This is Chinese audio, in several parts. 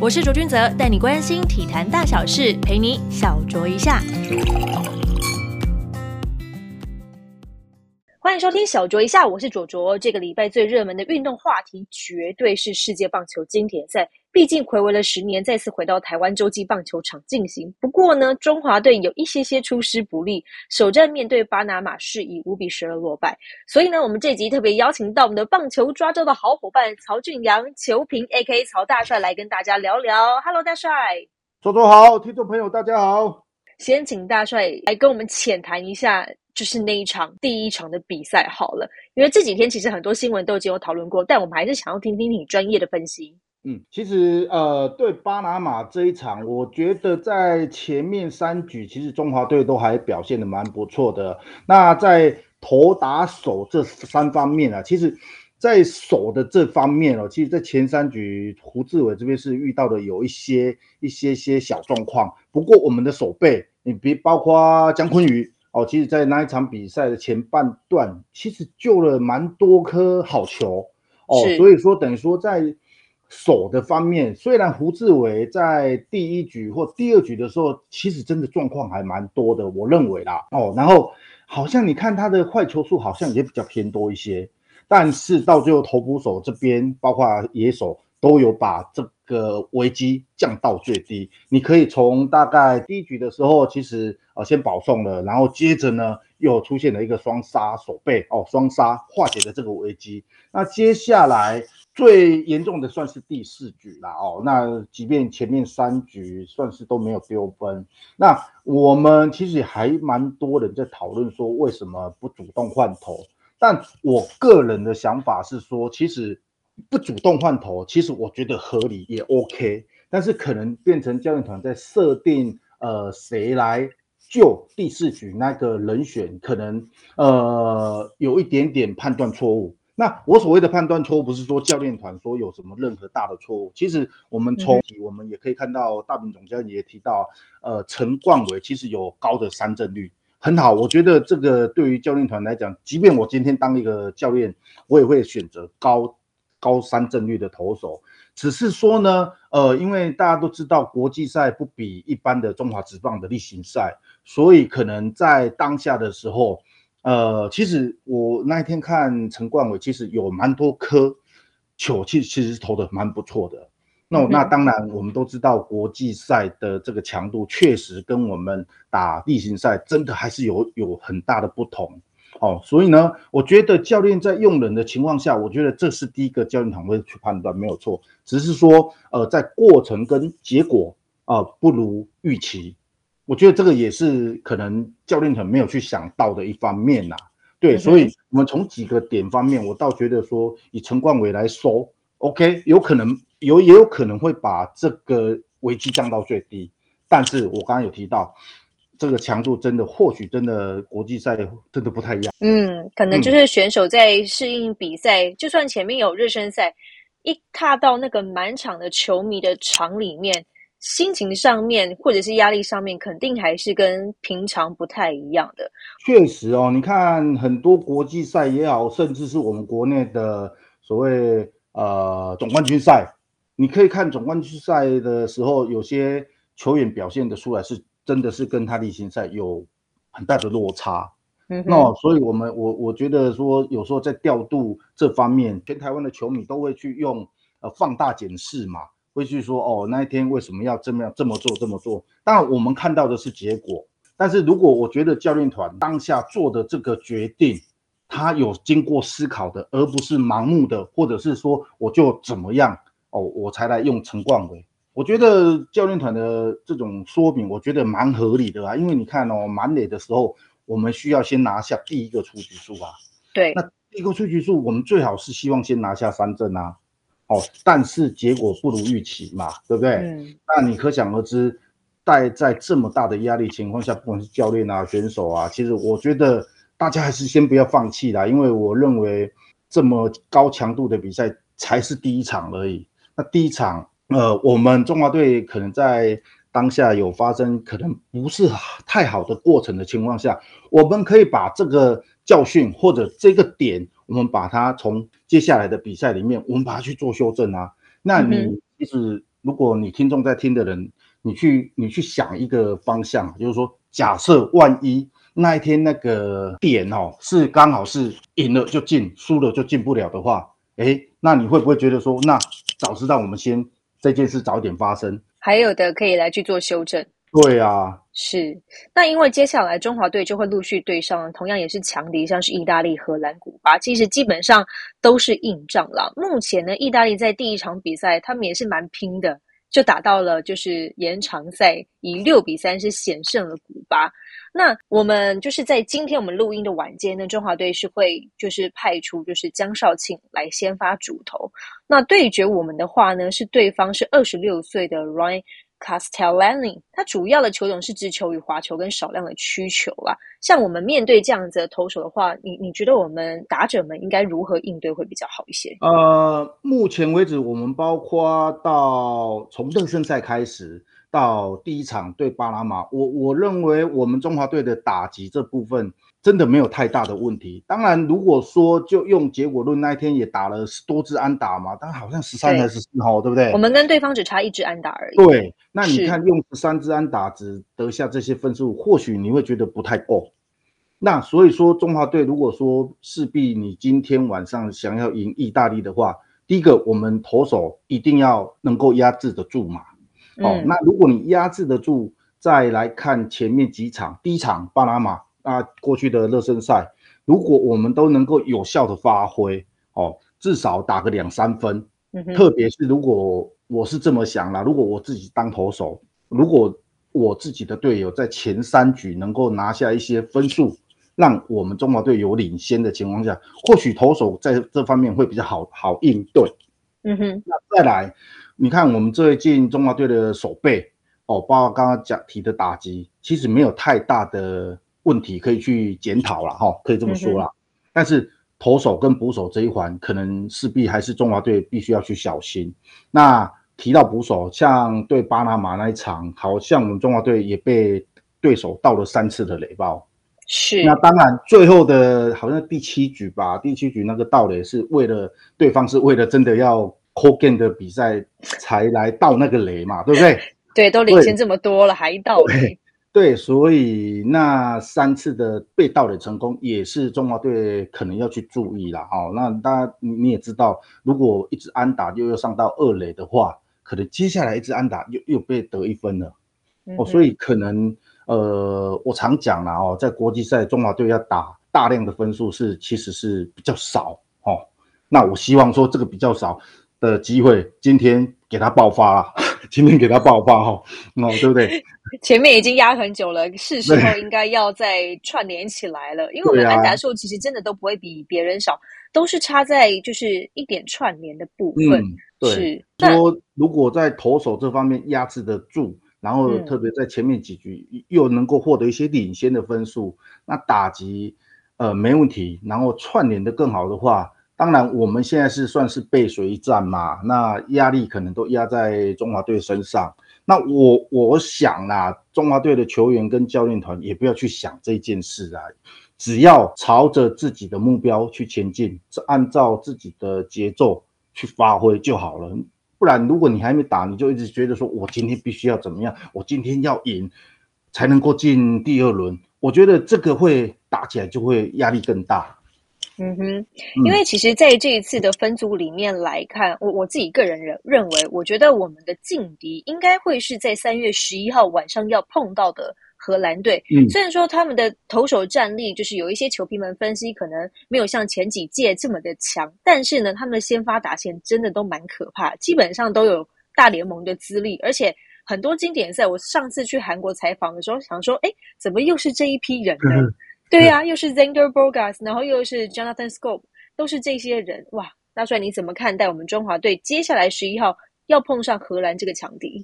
我是卓君泽，带你关心体坛大小事，陪你小酌一下。欢迎收听小卓一下，我是卓卓。这个礼拜最热门的运动话题绝对是世界棒球经典赛，毕竟暌违了十年，再次回到台湾洲际棒球场进行。不过呢，中华队有一些些出师不利，首战面对巴拿马是以五比十二落败。所以呢，我们这集特别邀请到我们的棒球抓周的好伙伴曹俊阳、球评 A.K. 曹大帅来跟大家聊聊。Hello，大帅，卓卓好，听众朋友大家好。先请大帅来跟我们浅谈一下。就是那一场第一场的比赛好了，因为这几天其实很多新闻都已经有讨论过，但我们还是想要听听你专业的分析。嗯，其实呃，对巴拿马这一场，我觉得在前面三局，其实中华队都还表现的蛮不错的。那在投打手这三方面啊，其实，在手的这方面哦，其实，在前三局胡志伟这边是遇到的有一些一些些小状况。不过我们的手背，你别包括姜昆宇。哦，其实，在那一场比赛的前半段，其实救了蛮多颗好球哦，所以说等于说在守的方面，虽然胡志伟在第一局或第二局的时候，其实真的状况还蛮多的，我认为啦哦，然后好像你看他的坏球数好像也比较偏多一些，但是到最后投捕手这边，包括野手。都有把这个危机降到最低。你可以从大概第一局的时候，其实呃先保送了，然后接着呢又出现了一个双杀手背哦，双杀化解了这个危机。那接下来最严重的算是第四局啦哦。那即便前面三局算是都没有丢分，那我们其实还蛮多人在讨论说为什么不主动换头。但我个人的想法是说，其实。不主动换头，其实我觉得合理也 OK，但是可能变成教练团在设定呃谁来救第四局那个人选，可能呃有一点点判断错误。那我所谓的判断错误，不是说教练团说有什么任何大的错误，其实我们从我们也可以看到，大本总教练也提到，呃陈冠伟其实有高的三振率，很好。我觉得这个对于教练团来讲，即便我今天当一个教练，我也会选择高。高三振率的投手，只是说呢，呃，因为大家都知道国际赛不比一般的中华职棒的例行赛，所以可能在当下的时候，呃，其实我那一天看陈冠伟，其实有蛮多颗球，其实其实投的蛮不错的。那那当然，我们都知道国际赛的这个强度确实跟我们打例行赛真的还是有有很大的不同。哦，所以呢，我觉得教练在用人的情况下，我觉得这是第一个教练团会去判断，没有错。只是说，呃，在过程跟结果啊不如预期，我觉得这个也是可能教练团没有去想到的一方面呐。对，所以我们从几个点方面，我倒觉得说，以陈冠伟来说，OK，有可能有也有可能会把这个危机降到最低。但是我刚刚有提到。这个强度真的，或许真的国际赛真的不太一样。嗯，可能就是选手在适应比赛，就算前面有热身赛，一踏到那个满场的球迷的场里面，心情上面或者是压力上面，肯定还是跟平常不太一样的。确实哦，你看很多国际赛也好，甚至是我们国内的所谓呃总冠军赛，你可以看总冠军赛的时候，有些球员表现的出来是。真的是跟他例行赛有很大的落差，嗯，那所以我们我我觉得说有时候在调度这方面，全台湾的球迷都会去用呃放大检视嘛，会去说哦那一天为什么要这么样这么做这么做？当然我们看到的是结果，但是如果我觉得教练团当下做的这个决定，他有经过思考的，而不是盲目的，或者是说我就怎么样哦我才来用陈冠伟。我觉得教练团的这种说明，我觉得蛮合理的啊，因为你看哦，满垒的时候，我们需要先拿下第一个出局数啊。对，那第一个出局数，我们最好是希望先拿下三振啊。哦，但是结果不如预期嘛，对不对？嗯。那你可想而知，在在这么大的压力情况下，不管是教练啊、选手啊，其实我觉得大家还是先不要放弃啦，因为我认为这么高强度的比赛才是第一场而已。那第一场。呃，我们中华队可能在当下有发生可能不是太好的过程的情况下，我们可以把这个教训或者这个点，我们把它从接下来的比赛里面，我们把它去做修正啊。那你其实如果你听众在听的人，你去你去想一个方向，就是说，假设万一那一天那个点哦是刚好是赢了就进，输了就进不了的话，哎，那你会不会觉得说，那早知道我们先这件事早点发生？还有的可以来去做修正。对啊，是。那因为接下来中华队就会陆续对上同样也是强敌，像是意大利、荷兰、古巴，其实基本上都是硬仗了。目前呢，意大利在第一场比赛他们也是蛮拼的。就打到了就是延长赛，以六比三是险胜了古巴。那我们就是在今天我们录音的晚间呢，中华队是会就是派出就是江少庆来先发主投。那对决我们的话呢，是对方是二十六岁的 Ryan。Castellani，他主要的球种是直球与滑球跟少量的曲球啦。像我们面对这样子的投手的话，你你觉得我们打者们应该如何应对会比较好一些？呃，目前为止，我们包括到从热身赛开始到第一场对巴拿马，我我认为我们中华队的打击这部分。真的没有太大的问题。当然，如果说就用结果论，那一天也打了十多支安打嘛，但好像十三还是十四号，对不对？我们跟对方只差一支安打而已。对，那你看用十三支安打只得下这些分数，或许你会觉得不太够。那所以说，中华队如果说势必你今天晚上想要赢意大利的话，第一个我们投手一定要能够压制得住嘛。哦，那如果你压制得住，再来看前面几场，第一场巴拿马。那过去的热身赛，如果我们都能够有效的发挥，哦，至少打个两三分。特别是如果我是这么想啦，如果我自己当投手，如果我自己的队友在前三局能够拿下一些分数，让我们中华队有领先的情况下，或许投手在这方面会比较好好应对。嗯哼，那再来，你看我们最近中华队的守备，哦，包括刚刚讲提的打击，其实没有太大的。问题可以去检讨了哈，可以这么说啦。但是投手跟捕手这一环，可能势必还是中华队必须要去小心。那提到捕手，像对巴拿马那一场，好像我们中华队也被对手盗了三次的雷包。是。那当然，最后的好像第七局吧，第七局那个盗雷是为了对方是为了真的要 call game 的比赛才来盗那个雷嘛，对不对？对，都领先这么多了，还盗垒。对，所以那三次的被盗垒成功，也是中华队可能要去注意了哦。那大家你也知道，如果一直安打又要上到二垒的话，可能接下来一直安打又又被得一分了哦。所以可能呃，我常讲了哦，在国际赛中华队要打大量的分数是其实是比较少哦。那我希望说这个比较少的机会，今天给他爆发了。今天给他爆发哈，哦，对不对？前面已经压很久了，是时候应该要再串联起来了。因为我们安达数其实真的都不会比别人少，都是差在就是一点串联的部分。对，说如果在投手这方面压制得住，然后特别在前面几局又能够获得一些领先的分数，那打击呃没问题，然后串联的更好的话。当然，我们现在是算是背水一战嘛，那压力可能都压在中华队身上。那我我想啦，中华队的球员跟教练团也不要去想这件事啊，只要朝着自己的目标去前进，按照自己的节奏去发挥就好了。不然，如果你还没打，你就一直觉得说我今天必须要怎么样，我今天要赢才能够进第二轮，我觉得这个会打起来就会压力更大。嗯哼，因为其实在这一次的分组里面来看，我我自己个人认认为，我觉得我们的劲敌应该会是在三月十一号晚上要碰到的荷兰队。嗯，虽然说他们的投手战力就是有一些球评们分析可能没有像前几届这么的强，但是呢，他们的先发打线真的都蛮可怕，基本上都有大联盟的资历，而且很多经典赛，我上次去韩国采访的时候，想说，哎，怎么又是这一批人呢？对呀，又是 Zander Bogas，然后又是 Jonathan Scope，都是这些人哇！大帅你怎么看待我们中华队接下来十一号要碰上荷兰这个强敌？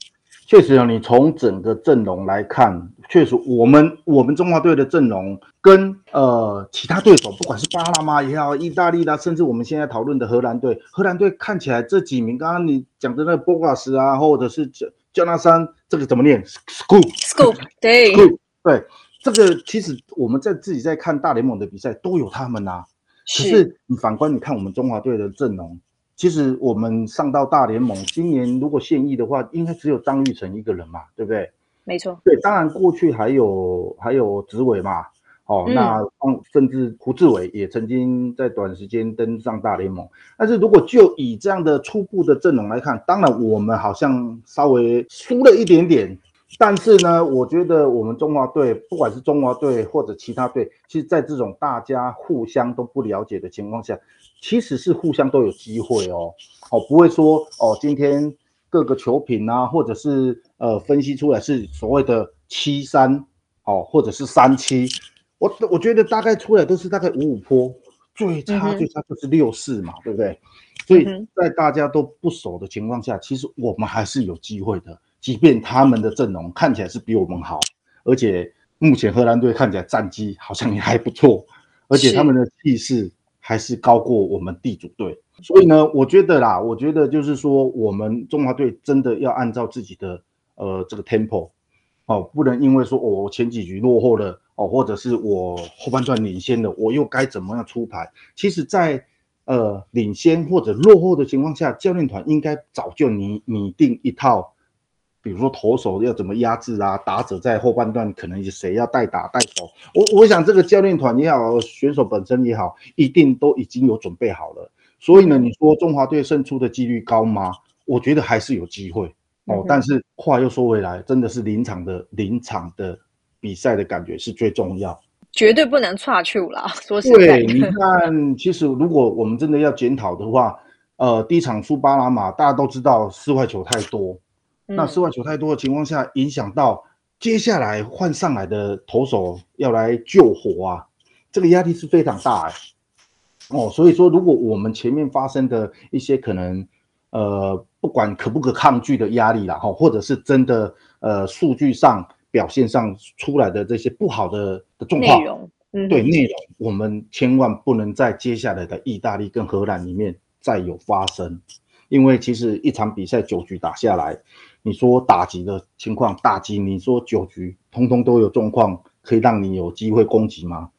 确实啊，你从整个阵容来看，确实我们我们中华队的阵容跟呃其他对手，不管是巴拿马也好，意大利啦，甚至我们现在讨论的荷兰队，荷兰队看起来这几名，刚刚你讲的那个 Bogas 啊，或者是 Jonathan，这个怎么念？Scope，Scope，对，对。这个其实我们在自己在看大联盟的比赛都有他们呐，可是你反观你看我们中华队的阵容，其实我们上到大联盟，今年如果现役的话，应该只有张玉成一个人嘛，对不对？没错。对，当然过去还有还有紫伟嘛，哦，那甚至胡志伟也曾经在短时间登上大联盟。但是如果就以这样的初步的阵容来看，当然我们好像稍微输了一点点。但是呢，我觉得我们中华队，不管是中华队或者其他队，其实，在这种大家互相都不了解的情况下，其实是互相都有机会哦。哦，不会说哦，今天各个球品啊，或者是呃分析出来是所谓的七三哦，或者是三七，我我觉得大概出来都是大概五五坡，最差最差就是六四嘛，对不对？所以在大家都不熟的情况下，其实我们还是有机会的。即便他们的阵容看起来是比我们好，而且目前荷兰队看起来战绩好像也还不错，而且他们的气势还是高过我们地主队。所以呢，我觉得啦，我觉得就是说，我们中华队真的要按照自己的呃这个 tempo 哦，不能因为说我前几局落后了哦，或者是我后半段领先了，我又该怎么样出牌？其实，在呃领先或者落后的情况下，教练团应该早就拟拟定一套。比如说投手要怎么压制啊？打者在后半段可能谁要带打带手？我我想这个教练团也好，选手本身也好，一定都已经有准备好了。所以呢，你说中华队胜出的几率高吗？我觉得还是有机会哦。但是话又说回来，真的是临场的临场的比赛的感觉是最重要，绝对不能差去啦。说实在，对，你看，其实如果我们真的要检讨的话，呃，第一场输巴拿马，大家都知道四坏球太多。那室外球太多的情况下，影响到接下来换上来的投手要来救火啊，这个压力是非常大哎。哦，所以说如果我们前面发生的一些可能，呃，不管可不可抗拒的压力啦，哈，或者是真的呃数据上表现上出来的这些不好的的状况，内容，对内容，我们千万不能在接下来的意大利跟荷兰里面再有发生，因为其实一场比赛九局打下来。你说打击的情况，打击你说九局通通都有状况，可以让你有机会攻击吗？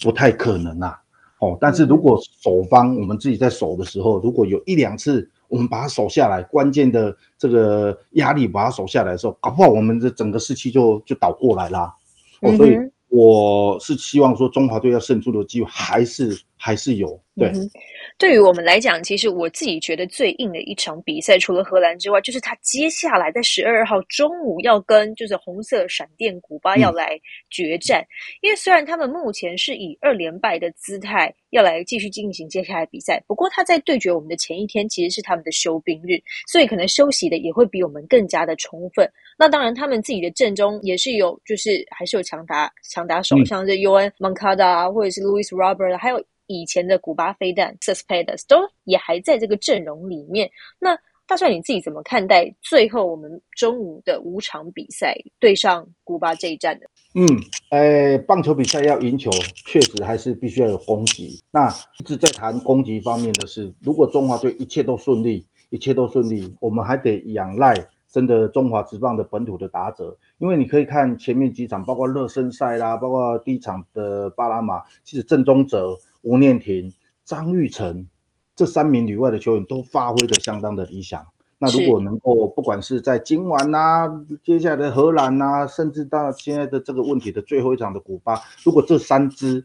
不太可能啊。哦，但是如果守方我们自己在守的时候，如果有一两次我们把它守下来，关键的这个压力把它守下来的时候，搞不好我们的整个士气就就倒过来啦。哦，所以我是希望说中华队要胜出的机会还是还是有对。对于我们来讲，其实我自己觉得最硬的一场比赛，除了荷兰之外，就是他接下来在十二号中午要跟就是红色闪电古巴要来决战。因为虽然他们目前是以二连败的姿态要来继续进行接下来比赛，不过他在对决我们的前一天其实是他们的休兵日，所以可能休息的也会比我们更加的充分。那当然，他们自己的阵中也是有，就是还是有强打强打手，像是 U N Moncada 啊，或者是 Louis Robert，还有。以前的古巴飞弹 Suspedes 都也还在这个阵容里面。那大帅你自己怎么看待最后我们中午的五场比赛对上古巴这一战的？嗯，呃，棒球比赛要赢球，确实还是必须要有攻击。那一直在谈攻击方面的事，如果中华队一切都顺利，一切都顺利，我们还得仰赖真的中华职棒的本土的打者。因为你可以看前面几场，包括热身赛啦，包括第一场的巴拿马，其实正宗哲。吴念婷、张玉成这三名旅外的球员都发挥的相当的理想。那如果能够，不管是在今晚呐，接下来的荷兰呐，甚至到现在的这个问题的最后一场的古巴，如果这三支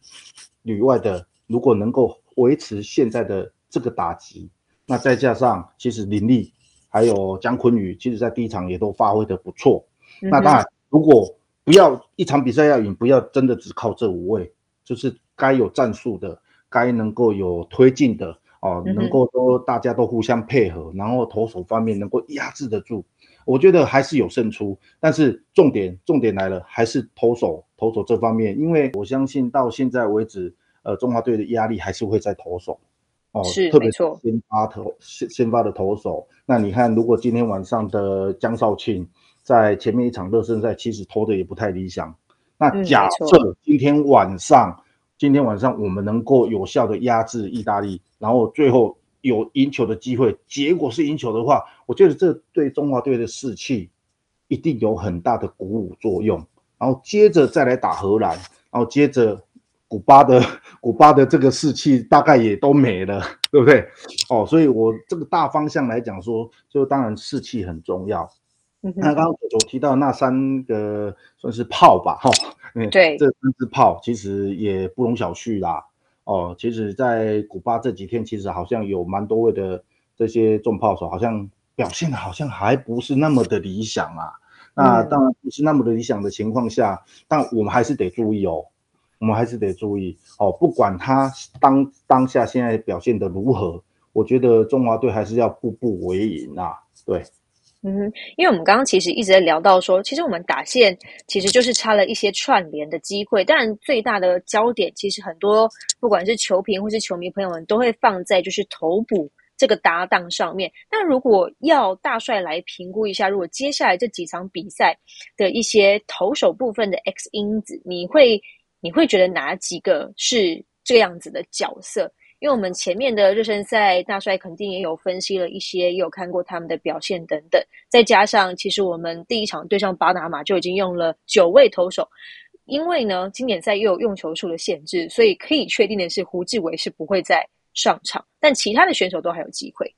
旅外的如果能够维持现在的这个打击，那再加上其实林立还有姜昆宇，其实在第一场也都发挥的不错。那当然，如果不要一场比赛要赢，不要真的只靠这五位，就是该有战术的。该能够有推进的哦，能够都大家都互相配合，然后投手方面能够压制得住，我觉得还是有胜出。但是重点重点来了，还是投手投手这方面，因为我相信到现在为止，呃，中华队的压力还是会在投手哦，是特别先发投先先发的投手。那你看，如果今天晚上的江少庆在前面一场热身赛其实投的也不太理想，那假设今天晚上。今天晚上我们能够有效的压制意大利，然后最后有赢球的机会，结果是赢球的话，我觉得这对中华队的士气一定有很大的鼓舞作用。然后接着再来打荷兰，然后接着古巴的 古巴的这个士气大概也都没了。对不对？哦，所以我这个大方向来讲说，就当然士气很重要。那刚刚我提到那三个算是炮吧，哈，对，这三支炮其实也不容小觑啦。哦，其实，在古巴这几天，其实好像有蛮多位的这些重炮手，好像表现的好像还不是那么的理想啊。那当然不是那么的理想的情况下，但我们还是得注意哦，我们还是得注意哦，不管他当当下现在表现的如何，我觉得中华队还是要步步为营啊，对。嗯，因为我们刚刚其实一直在聊到说，其实我们打线其实就是差了一些串联的机会，但最大的焦点其实很多，不管是球评或是球迷朋友们都会放在就是投补这个搭档上面。那如果要大帅来评估一下，如果接下来这几场比赛的一些投手部分的 X 因子，你会你会觉得哪几个是这样子的角色？因为我们前面的热身赛，大帅肯定也有分析了一些，也有看过他们的表现等等。再加上，其实我们第一场对上巴拿马就已经用了九位投手，因为呢，经典赛又有用球数的限制，所以可以确定的是，胡志伟是不会再上场，但其他的选手都还有机会。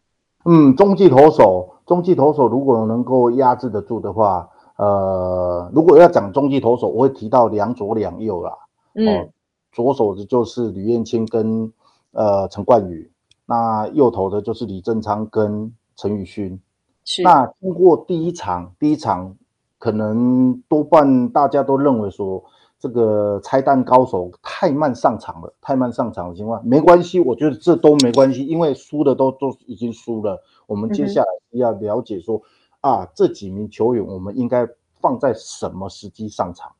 嗯，中继投手，中继投手如果能够压制得住的话，呃，如果要讲中继投手，我会提到两左两右啦。嗯，左手的就是吕彦青跟。呃，陈冠宇，那右投的就是李正昌跟陈宇勋。是。那经过第一场，第一场可能多半大家都认为说，这个拆弹高手太慢上场了，太慢上场的情况，没关系，我觉得这都没关系，因为输的都都已经输了。我们接下来要了解说，啊，这几名球员我们应该放在什么时机上场？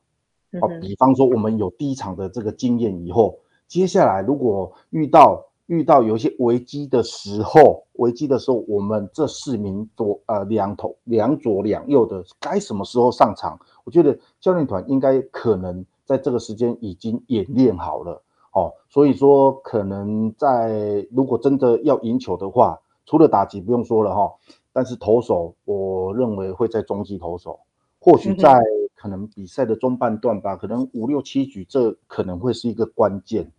啊，比方说我们有第一场的这个经验以后。接下来，如果遇到遇到有一些危机的时候，危机的时候，我们这四名左呃两头两左两右的该什么时候上场？我觉得教练团应该可能在这个时间已经演练好了哦。所以说，可能在如果真的要赢球的话，除了打击不用说了哈，但是投手我认为会在中继投手，或许在可能比赛的中半段吧，可能五六七局，这可能会是一个关键。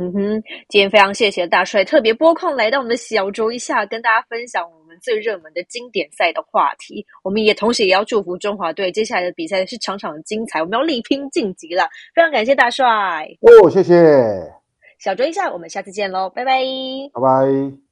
嗯哼，今天非常谢谢大帅特别拨空来到我们的小酌一下，跟大家分享我们最热门的经典赛的话题。我们也同时也要祝福中华队接下来的比赛是场场精彩，我们要力拼晋级了。非常感谢大帅哦，谢谢小酌一下，我们下次见喽，拜拜，拜拜。